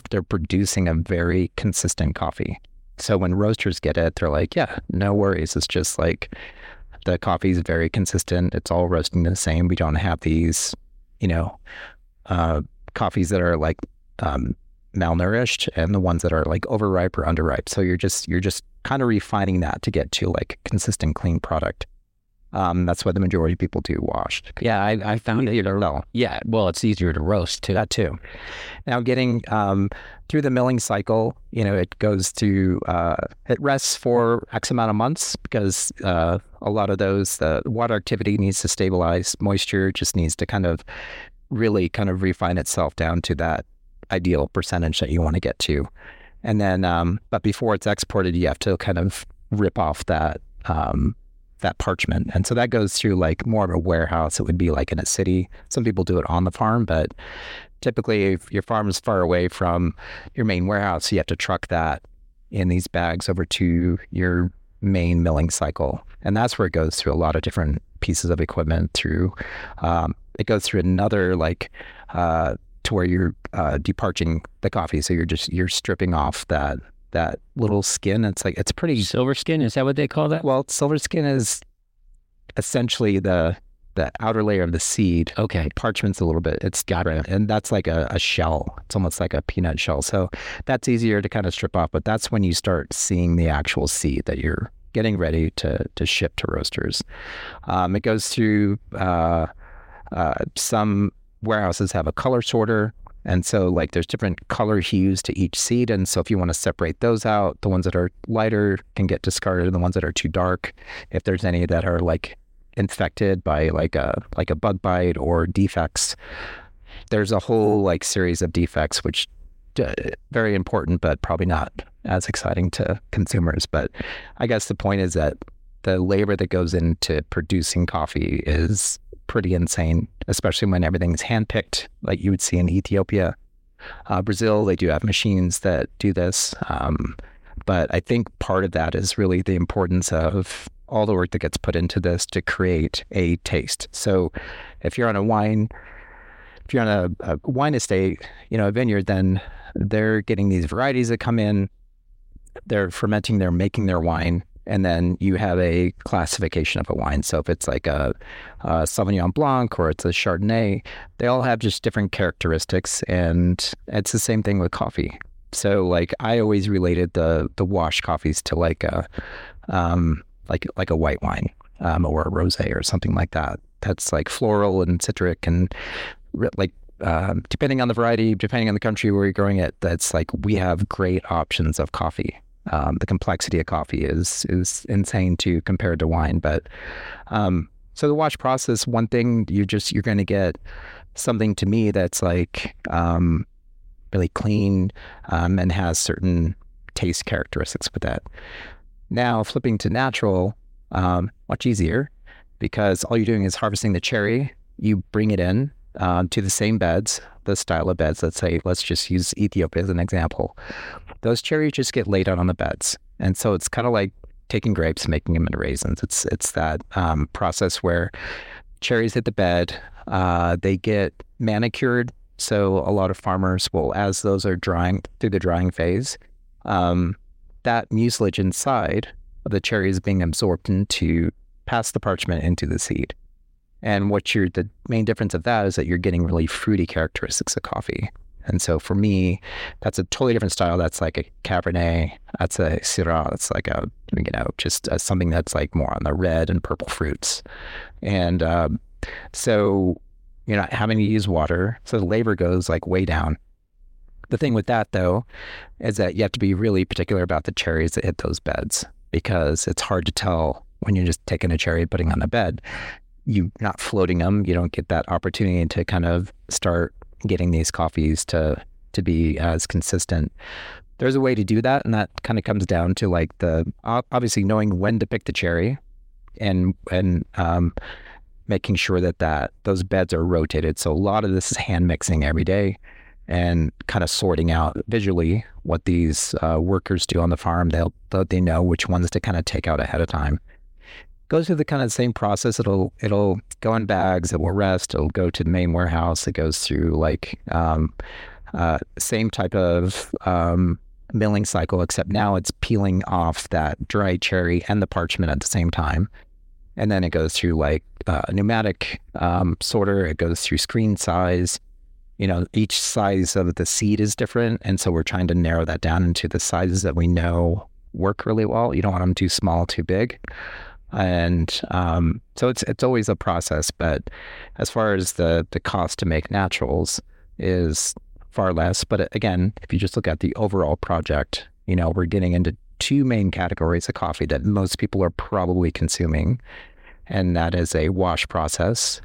they're producing a very consistent coffee. So when roasters get it, they're like, yeah, no worries. It's just like the coffee is very consistent. It's all roasting the same. We don't have these you know, uh, coffees that are like um, malnourished and the ones that are like overripe or underripe. So you're just you're just kind of refining that to get to like consistent clean product. Um, that's why the majority of people do washed. Yeah, I, I found it. No, Yeah, well, it's easier to roast too. that too. Now, getting um, through the milling cycle, you know, it goes to uh, it rests for X amount of months because uh, a lot of those the water activity needs to stabilize, moisture just needs to kind of really kind of refine itself down to that ideal percentage that you want to get to, and then um, but before it's exported, you have to kind of rip off that. Um, that parchment. And so that goes through like more of a warehouse. It would be like in a city. Some people do it on the farm, but typically if your farm is far away from your main warehouse, you have to truck that in these bags over to your main milling cycle. And that's where it goes through a lot of different pieces of equipment through um, it goes through another like uh, to where you're uh, deparching the coffee. So you're just you're stripping off that that little skin. It's like it's pretty Silver skin, is that what they call that? well, silver skin is essentially the the outer layer of the seed. Okay. Parchment's a little bit. It's Got it. and that's like a, a shell. It's almost like a peanut shell. So that's easier to kind of strip off. But that's when you start seeing the actual seed that you're getting ready to to ship to roasters. Um, it goes through. Uh, uh, some warehouses have a color sorter. And so, like, there's different color hues to each seed. And so, if you want to separate those out, the ones that are lighter can get discarded, and the ones that are too dark, if there's any that are like infected by like a like a bug bite or defects, there's a whole like series of defects which uh, very important, but probably not as exciting to consumers. But I guess the point is that the labor that goes into producing coffee is pretty insane, especially when everything's handpicked, like you would see in Ethiopia. Uh, Brazil, they do have machines that do this. Um, but I think part of that is really the importance of all the work that gets put into this to create a taste. So if you're on a wine, if you're on a, a wine estate, you know, a vineyard, then they're getting these varieties that come in, they're fermenting, they're making their wine, and then you have a classification of a wine. So if it's like a, a Sauvignon Blanc or it's a Chardonnay, they all have just different characteristics, and it's the same thing with coffee. So like I always related the the wash coffees to like a um, like like a white wine um, or a rosé or something like that. That's like floral and citric and like um, depending on the variety, depending on the country where you're growing it, that's like we have great options of coffee. Um, the complexity of coffee is is insane to compared to wine, but um, so the wash process, one thing you're just you're going to get something to me that's like um, really clean um, and has certain taste characteristics with that. Now flipping to natural, um, much easier because all you're doing is harvesting the cherry. You bring it in uh, to the same beds, the style of beds. Let's say, let's just use Ethiopia as an example. Those cherries just get laid out on the beds, and so it's kind of like taking grapes making them into raisins. It's it's that um, process where cherries hit the bed, uh, they get manicured. So a lot of farmers will, as those are drying through the drying phase, um, that mucilage inside of the cherry is being absorbed into past the parchment into the seed. And what you're the main difference of that is that you're getting really fruity characteristics of coffee. And so for me, that's a totally different style. That's like a Cabernet. That's a Syrah. That's like a you know just uh something that's like more on the red and purple fruits. And um, so you're not having to use water, so the labor goes like way down. The thing with that though is that you have to be really particular about the cherries that hit those beds because it's hard to tell when you're just taking a cherry and putting on a bed. You're not floating them. You don't get that opportunity to kind of start getting these coffees to to be as consistent. There's a way to do that, and that kind of comes down to like the obviously knowing when to pick the cherry, and and um, making sure that that those beds are rotated. So a lot of this is hand mixing every day, and kind of sorting out visually what these uh, workers do on the farm. They'll they know which ones to kind of take out ahead of time goes through the kind of same process. It'll it'll go in bags. It will rest. It'll go to the main warehouse. It goes through like um, uh, same type of um, milling cycle, except now it's peeling off that dry cherry and the parchment at the same time. and then it goes through like uh, pneumatic um, sorter. It goes through screen size. You know, each size of the seed is different, and so we're trying to narrow that down into the sizes that we know work really well. You don't want them too small, too big, and um, so it's it's always a process. But as far as the the cost to make naturals is far less. But again, if you just look at the overall project, you know, we're getting into two main categories of coffee that most people are probably consuming. And that is a wash process.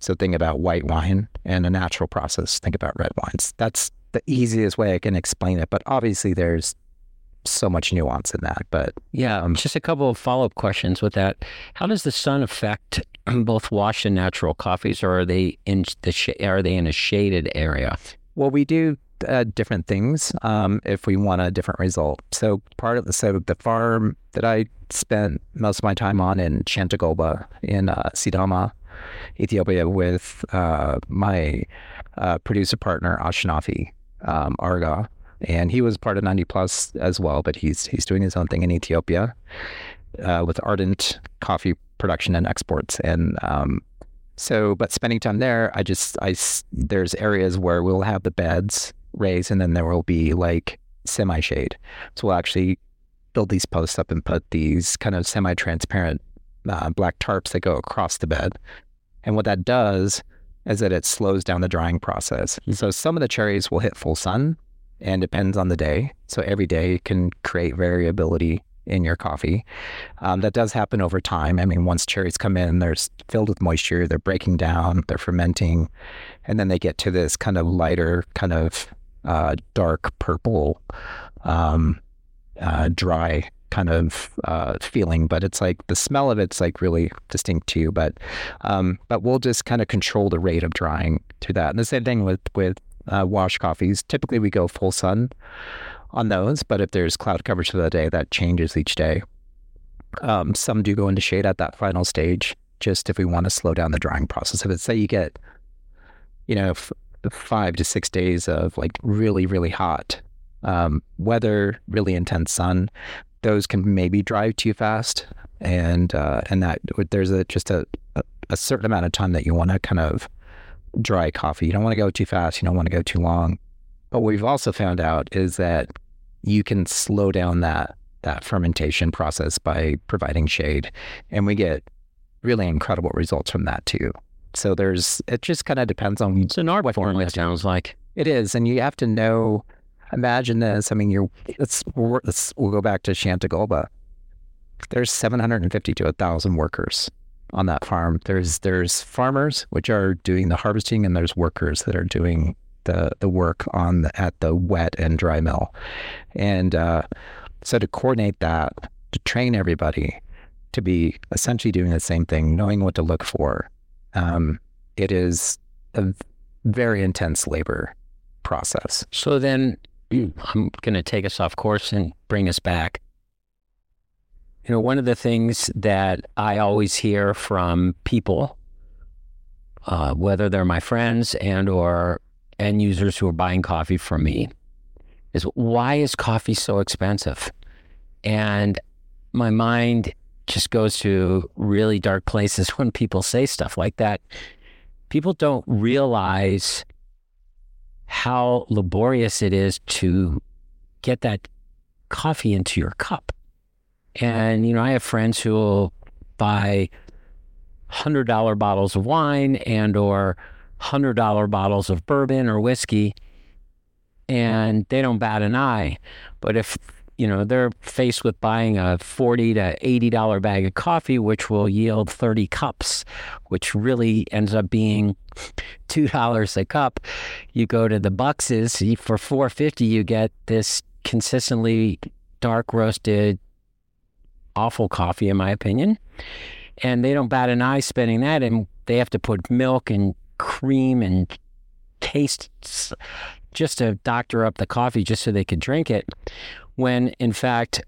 So think about white wine and a natural process. Think about red wines. That's the easiest way I can explain it. But obviously, there's so much nuance in that. But yeah, um, just a couple of follow up questions with that. How does the sun affect [CLEARS THROAT] both washed and natural coffees, or are they in the sh- are they in a shaded area? Well, we do uh, different things um, if we want a different result. So part of the so the farm that I spent most of my time on in Chantigolba in uh, Sidama, Ethiopia, with uh, my uh, producer partner Ashnafi um, Arga, and he was part of 90 Plus as well, but he's he's doing his own thing in Ethiopia uh, with Ardent Coffee production and exports, and um, so, but spending time there, I just, I, there's areas where we'll have the beds raised and then there will be like semi shade. So we'll actually build these posts up and put these kind of semi transparent uh, black tarps that go across the bed. And what that does is that it slows down the drying process. So some of the cherries will hit full sun and depends on the day. So every day can create variability in your coffee. Um, that does happen over time. I mean, once cherries come in, they're filled with moisture, they're breaking down, they're fermenting, and then they get to this kind of lighter, kind of uh, dark purple, um, uh, dry kind of uh, feeling. But it's like the smell of it's like really distinct too. But um, but we'll just kind of control the rate of drying to that. And the same thing with with uh, wash coffees. Typically, we go full sun on those, but if there's cloud coverage for the day, that changes each day. Um, some do go into shade at that final stage, just if we want to slow down the drying process. If it's say you get, you know, f- five to six days of like really, really hot um, weather, really intense sun, those can maybe dry too fast, and uh, and that there's a just a, a, a certain amount of time that you want to kind of dry coffee. You don't want to go too fast. You don't want to go too long. But what we've also found out is that you can slow down that that fermentation process by providing shade, and we get really incredible results from that too. So there's it just kind of depends on it's an art form. It sounds like it is, and you have to know. Imagine this. I mean, you're let's, let's we'll go back to Chantigolba. There's 750 to 1,000 workers on that farm. There's there's farmers which are doing the harvesting, and there's workers that are doing the the work on the, at the wet and dry mill, and uh, so to coordinate that, to train everybody to be essentially doing the same thing, knowing what to look for, um, it is a very intense labor process. So then, [CLEARS THROAT] I'm going to take us off course and bring us back. You know, one of the things that I always hear from people, uh, whether they're my friends and or end users who are buying coffee from me is why is coffee so expensive? And my mind just goes to really dark places [LAUGHS] when people say stuff like that. People don't realize how laborious it is to get that coffee into your cup. And, you know, I have friends who will buy $100 bottles of wine and or $100 bottles of bourbon or whiskey and they don't bat an eye. But if you know they're faced with buying a 40 to 80 dollar bag of coffee which will yield 30 cups which really ends up being two dollars a cup you go to the buckses for 450 you get this consistently dark roasted awful coffee in my opinion and they don't bat an eye spending that and they have to put milk and cream and taste just to doctor up the coffee just so they could drink it. When in fact,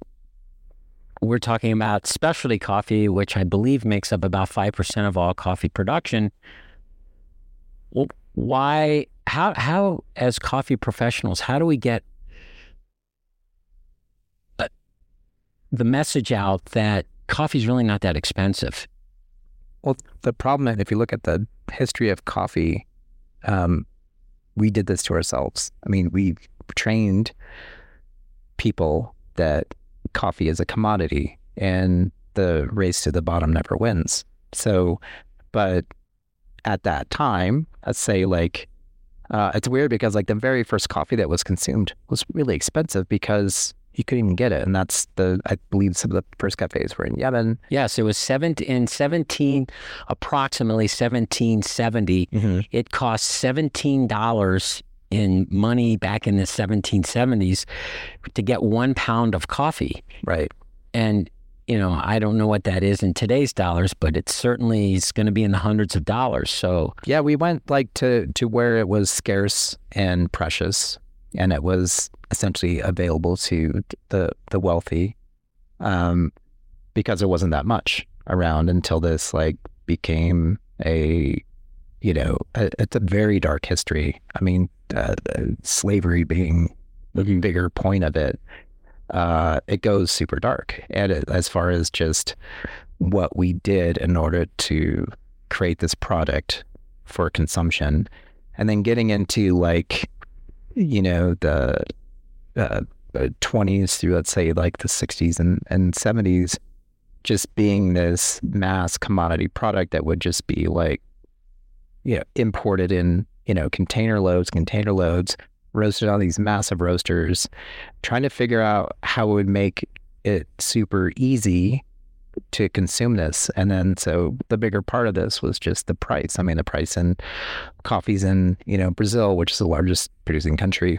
we're talking about specialty coffee, which I believe makes up about 5% of all coffee production. Well, why, how, how, as coffee professionals, how do we get the message out that coffee is really not that expensive? Well, the problem, if you look at the history of coffee, um, we did this to ourselves. I mean, we trained people that coffee is a commodity and the race to the bottom never wins. So, but at that time, let's say like, uh, it's weird because like the very first coffee that was consumed was really expensive because you couldn't even get it. And that's the, I believe some of the first cafes were in Yemen. Yes, it was 17, in 17, approximately 1770. Mm-hmm. It cost $17 in money back in the 1770s to get one pound of coffee. Right. And, you know, I don't know what that is in today's dollars, but it certainly is going to be in the hundreds of dollars. So, Yeah, we went like to to where it was scarce and precious, and it was essentially available to the the wealthy, um, because there wasn't that much around until this like became a, you know, a, it's a very dark history. I mean, uh, slavery being the bigger point of it. Uh, it goes super dark, and it, as far as just what we did in order to create this product for consumption and then getting into like you know the uh, uh, 20s through let's say like the 60s and, and 70s just being this mass commodity product that would just be like you know imported in you know container loads container loads roasted on these massive roasters trying to figure out how it would make it super easy to consume this. And then so the bigger part of this was just the price. I mean, the price in coffees in, you know, Brazil, which is the largest producing country,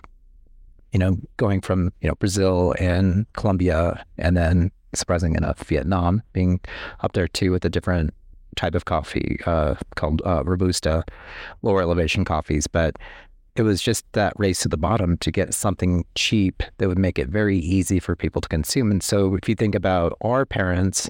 you know, going from, you know, Brazil and Colombia and then surprising enough, Vietnam being up there too with a different type of coffee uh, called uh, Robusta, lower elevation coffees. But it was just that race to the bottom to get something cheap that would make it very easy for people to consume. And so if you think about our parents,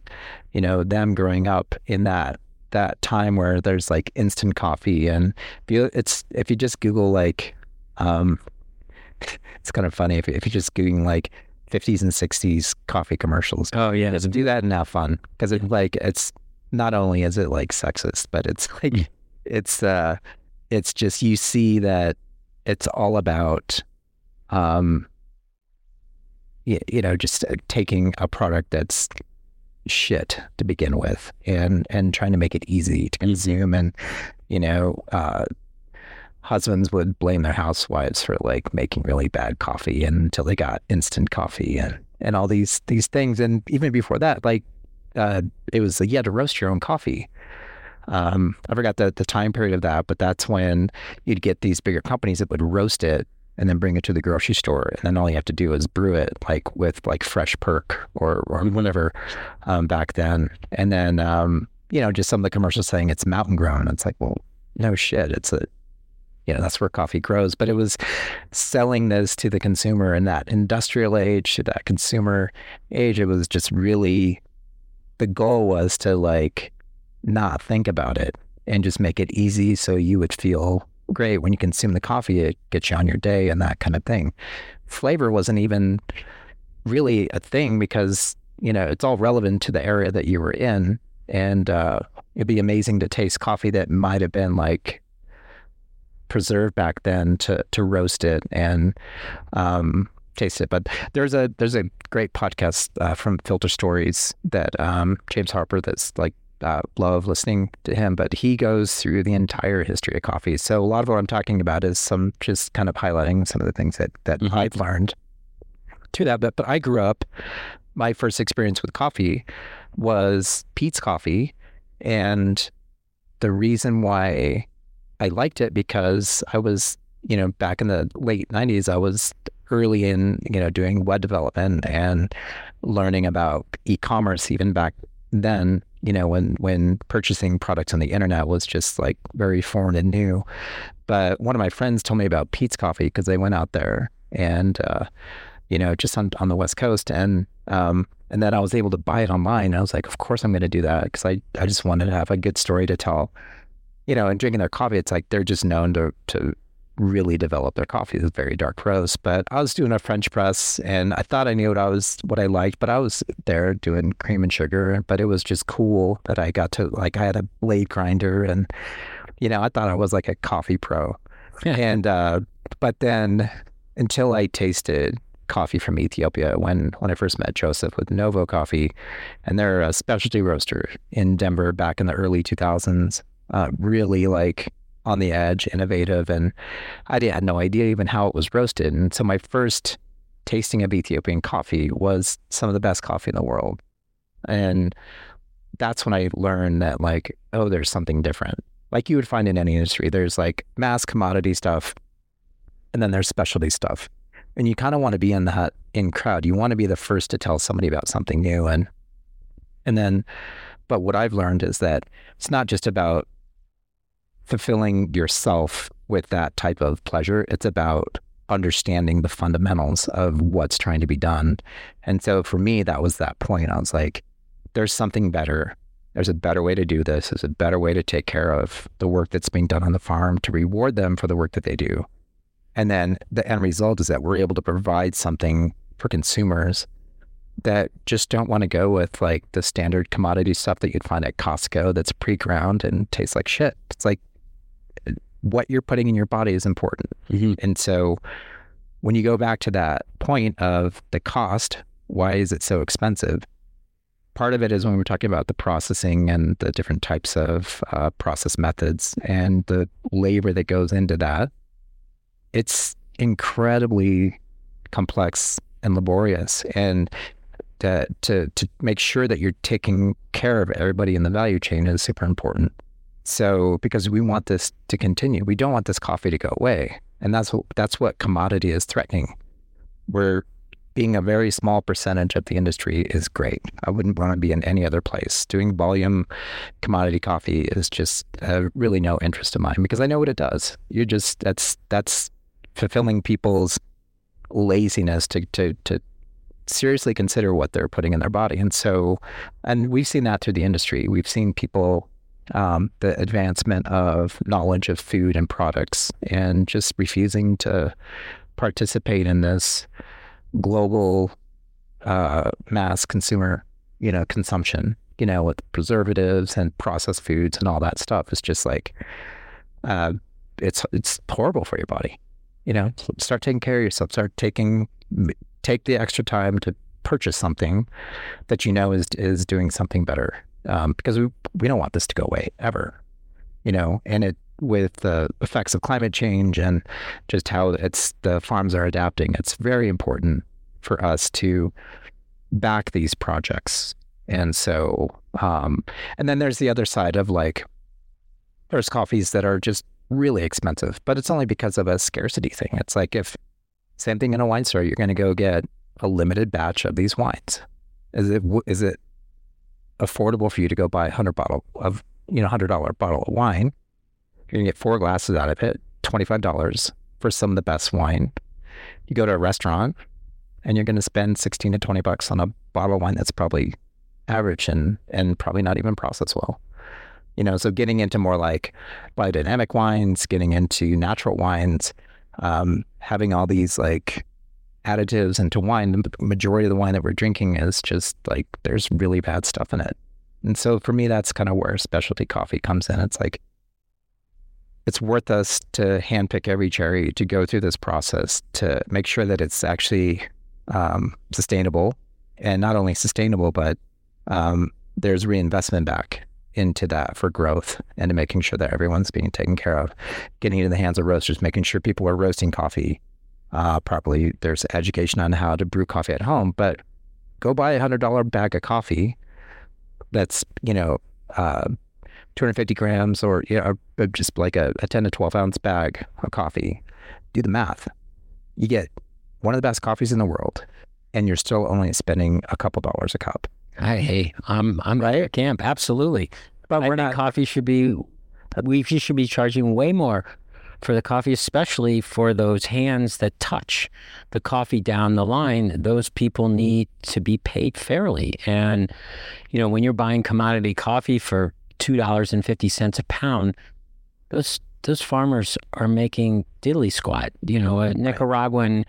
you know, them growing up in that that time where there's like instant coffee and if you, it's if you just Google like um [LAUGHS] it's kind of funny if, if you're just googling like 50s and 60s coffee commercials. oh, yeah. Just do that and have fun because it's like it's not only is it like sexist, but it's like it's uh it's just you see that it's all about um you, you know just uh, taking a product that's shit to begin with and and trying to make it easy to consume and you know uh husbands would blame their housewives for like making really bad coffee until they got instant coffee and and all these these things. And even before that like uh it was like you had to roast your own coffee um, I forgot the, the time period of that, but that's when you'd get these bigger companies that would roast it and then bring it to the grocery store. And then all you have to do is brew it like with like fresh perk or, or whatever um, back then. And then, um, you know, just some of the commercials saying it's mountain grown. It's like, well, no shit. It's a, you know, that's where coffee grows. But it was selling this to the consumer in that industrial age, that consumer age. It was just really, the goal was to like, not think about it and just make it easy so you would feel great when you consume the coffee. It gets you on your day and that kind of thing. Flavor wasn't even really a thing because, you know, it's all relevant to the area that you were in. And uh, it'd be amazing to taste coffee that might have been like preserved back then to to roast it and um, taste it. But there's a there's a great podcast uh, from Filter Stories that um, James Harper that's like uh, love listening to him, but he goes through the entire history of coffee. So a lot of what I'm talking about is some just kind of highlighting some of the things that that Mhm. I've learned to that. But but I grew up. My first experience with coffee was Peet's Coffee, and the reason why I liked it because I was you know back in the late '90s I was early in you know doing web development and learning about e-commerce even back then you know when when purchasing products on the internet was just like very foreign and new. But one of my friends told me about Peet's coffee because they went out there and uh, you know just on on the west coast. And um and then I was able to buy it online. I was like of course I'm going to do that because I I just wanted to have a good story to tell. You know and drinking their coffee it's like they're just known to to really develop their coffee. It's very dark roast. But I was doing a French press and I thought I knew what I was what I liked, but I was there doing cream and sugar. But it was just cool that I got to like I had a blade grinder and you know, I thought I was like a coffee pro. and uh but then until I tasted coffee from Ethiopia when when I first met Joseph with Novo Coffee, and they're a specialty roaster in Denver back in the early 2000s. Uh, really like on the edge, innovative, and I had no idea even how it was roasted. And so my first tasting of Ethiopian coffee was some of the best coffee in the world, and that's when I learned that like oh, there's something different. Like you would find in any industry, there's like mass commodity stuff, and then there's specialty stuff and you kind of want to be in that in crowd. You want to be the first to tell somebody about something new, and and then, but what I've learned is that it's not just about fulfilling yourself with that type of pleasure. It's about understanding the fundamentals of what's trying to be done. And so for me, that was that point. I was like, there's something better. There's a better way to do this. There's a better way to take care of the work that's being done on the farm to reward them for the work that they do. And then the end result is that we're able to provide something for consumers that just don't want to go with like the standard commodity stuff that you'd find at Costco that's pre ground and tastes like shit. It's like what you're putting in your body is important. Mm-hmm. And so when you go back to that point of the cost, why is it so expensive? Part of it is when we're talking about the processing and the different types of uh, process methods and the labor that goes into that it's incredibly complex and laborious and to, to to make sure that you're taking care of everybody in the value chain is super important. So because we want this to continue, we don't want this coffee to go away, and that's what that's what commodity is threatening. We're being a very small percentage of the industry is great. I wouldn't want to be in any other place. Doing volume commodity coffee is just uh, really no interest of mine because I know what it does. You're just that's that's fulfilling people's laziness to to to seriously consider what they're putting in their body. And so, and we've seen that through the industry. We've seen people, um, the advancement of knowledge of food and products, and just refusing to participate in this global uh, mass consumer, you know, consumption. You know, with preservatives and processed foods and all that stuff. It's just like, uh, it's it's horrible for your body you know, start taking care of yourself. Start taking take the extra time to purchase something that you know is is doing something better. Um, because we we don't want this to go away ever, you know. And it with the effects of climate change and just how it's the farms are adapting, it's very important for us to back these projects. And so, um, and then there's the other side of like, there's coffees that are just really expensive, but it's only because of a scarcity thing. It's like if same thing in a wine store, you're going to go get a limited batch of these wines. Is it is it affordable for you to go buy a hundred bottle of you know hundred dollar bottle of wine? You're gonna get four glasses out of it, twenty five dollars for some of the best wine. You go to a restaurant and you're to spend sixteen to twenty bucks on a bottle of wine that's probably average and and probably not even processed well. You know, so getting into more like biodynamic wines, getting into natural wines, um, having all these like additives into wine. The majority of the wine that we're drinking is just like there's really bad stuff in it. And so for me, that's kind of where specialty coffee comes in. It's like it's worth us to handpick every cherry to go through this process to make sure that it's actually um, sustainable and not only sustainable, but um, there's reinvestment back into that for growth and to making sure that everyone's being taken care of, getting into the hands of roasters, making sure people are roasting coffee uh, properly. There's education on how to brew coffee at home, but go buy a hundred dollar bag of coffee that's you know uh, 250 grams or you know just like a, a 10 to 12 ounce bag of coffee. Do the math. You get one of the best coffees in the world, and you're still only spending a couple dollars a cup. Hey, I'm I'm right at camp. Absolutely, but I we're not. Coffee should be we should be charging way more for the coffee, especially for those hands that touch the coffee down the line. Those people need to be paid fairly. And, you know, when you're buying commodity coffee for $2.50 a pound, those those farmers are making diddly squat. You know, a Nicaraguan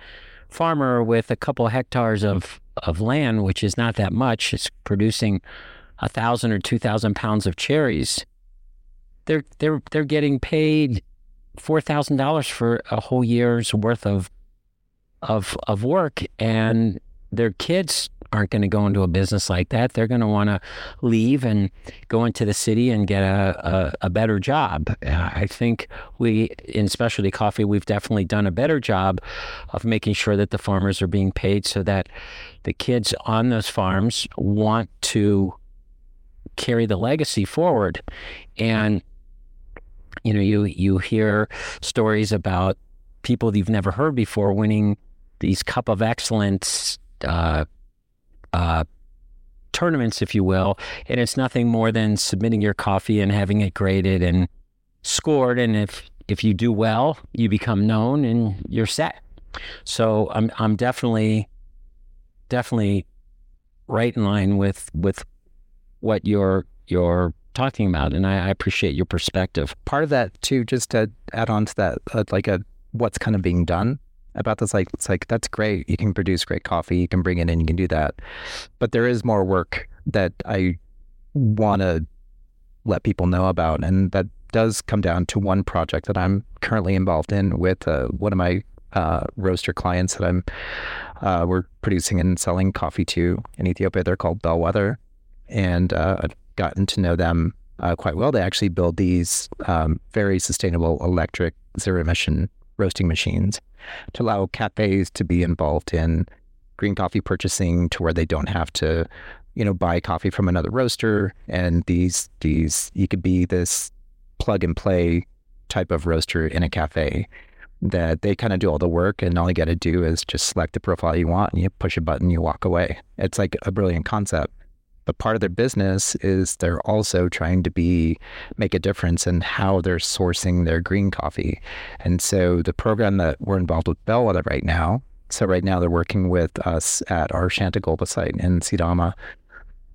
farmer with a couple hectares of, of land, which is not that much, is producing a thousand or two thousand pounds of cherries. They're they're they're getting paid four thousand dollars for a whole year's worth of of of work, and their kids aren't going to go into a business like that. They're going to want to leave and go into the city and get a, a, a better job. I think we, in specialty coffee, we've definitely done a better job of making sure that the farmers are being paid so that the kids on those farms want to carry the legacy forward. And you know, you you hear stories about people you've never heard before winning these Cup of Excellence uh, uh, tournaments, if you will, and it's nothing more than submitting your coffee and having it graded and scored. And if if you do well, you become known and you're set. So I'm I'm definitely definitely right in line with with what you're you're talking about, and I, I appreciate your perspective. Part of that too, just to add on to that, uh, like a what's kind of being done about this like it's like that's great. You can produce great coffee. You can bring it in. You can do that. But there is more work that i want to let people know about and that does come down to one project that i'm currently involved in with uh, one of my uh, roaster clients that i'm uh, we're producing and selling coffee to in ethiopia. They're called bellwether. And uh, gotten to know them uh, quite well. They actually build these um, very sustainable electric zero emission roasting machines to allow cafes to be involved in green coffee purchasing to where they don't have to, you know, buy coffee from another roaster. And these these you could be this plug and play type of roaster in a cafe that they kind of do all the work and all you got to do is just select the profile you want and you push a button you walk away. It's like a brilliant concept but part of their business is they're also trying to be make a difference in how they're sourcing their green coffee. And so the program that we're involved with Bellwether right now, so right now they're working with us at our Shantagolpa site in Sidama.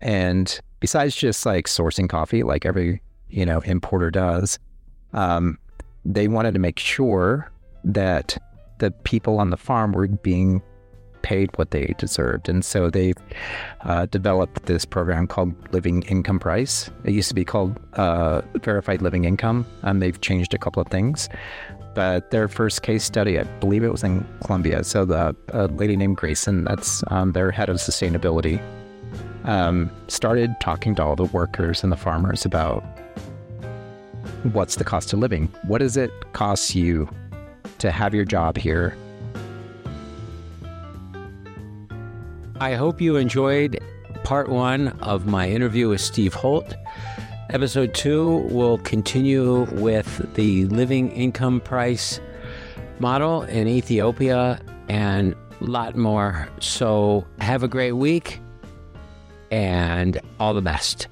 And besides just like sourcing coffee, like every you know importer does, um, they wanted to make sure that the people on the farm were being paid what they deserved. And so they've uh, developed this program called Living Income Price. It used to be called uh, Verified Living Income, and they've changed a couple of things. But their first case study, I believe it was in Colombia. So the lady named Grayson, that's um, their head of sustainability, um, started talking to all the workers and the farmers about what's the cost of living? What does it cost you to have your job here I hope you enjoyed part one of my interview with Steve Holt. Episode two will continue with the living income price model in Ethiopia and a lot more. So, have a great week and all the best.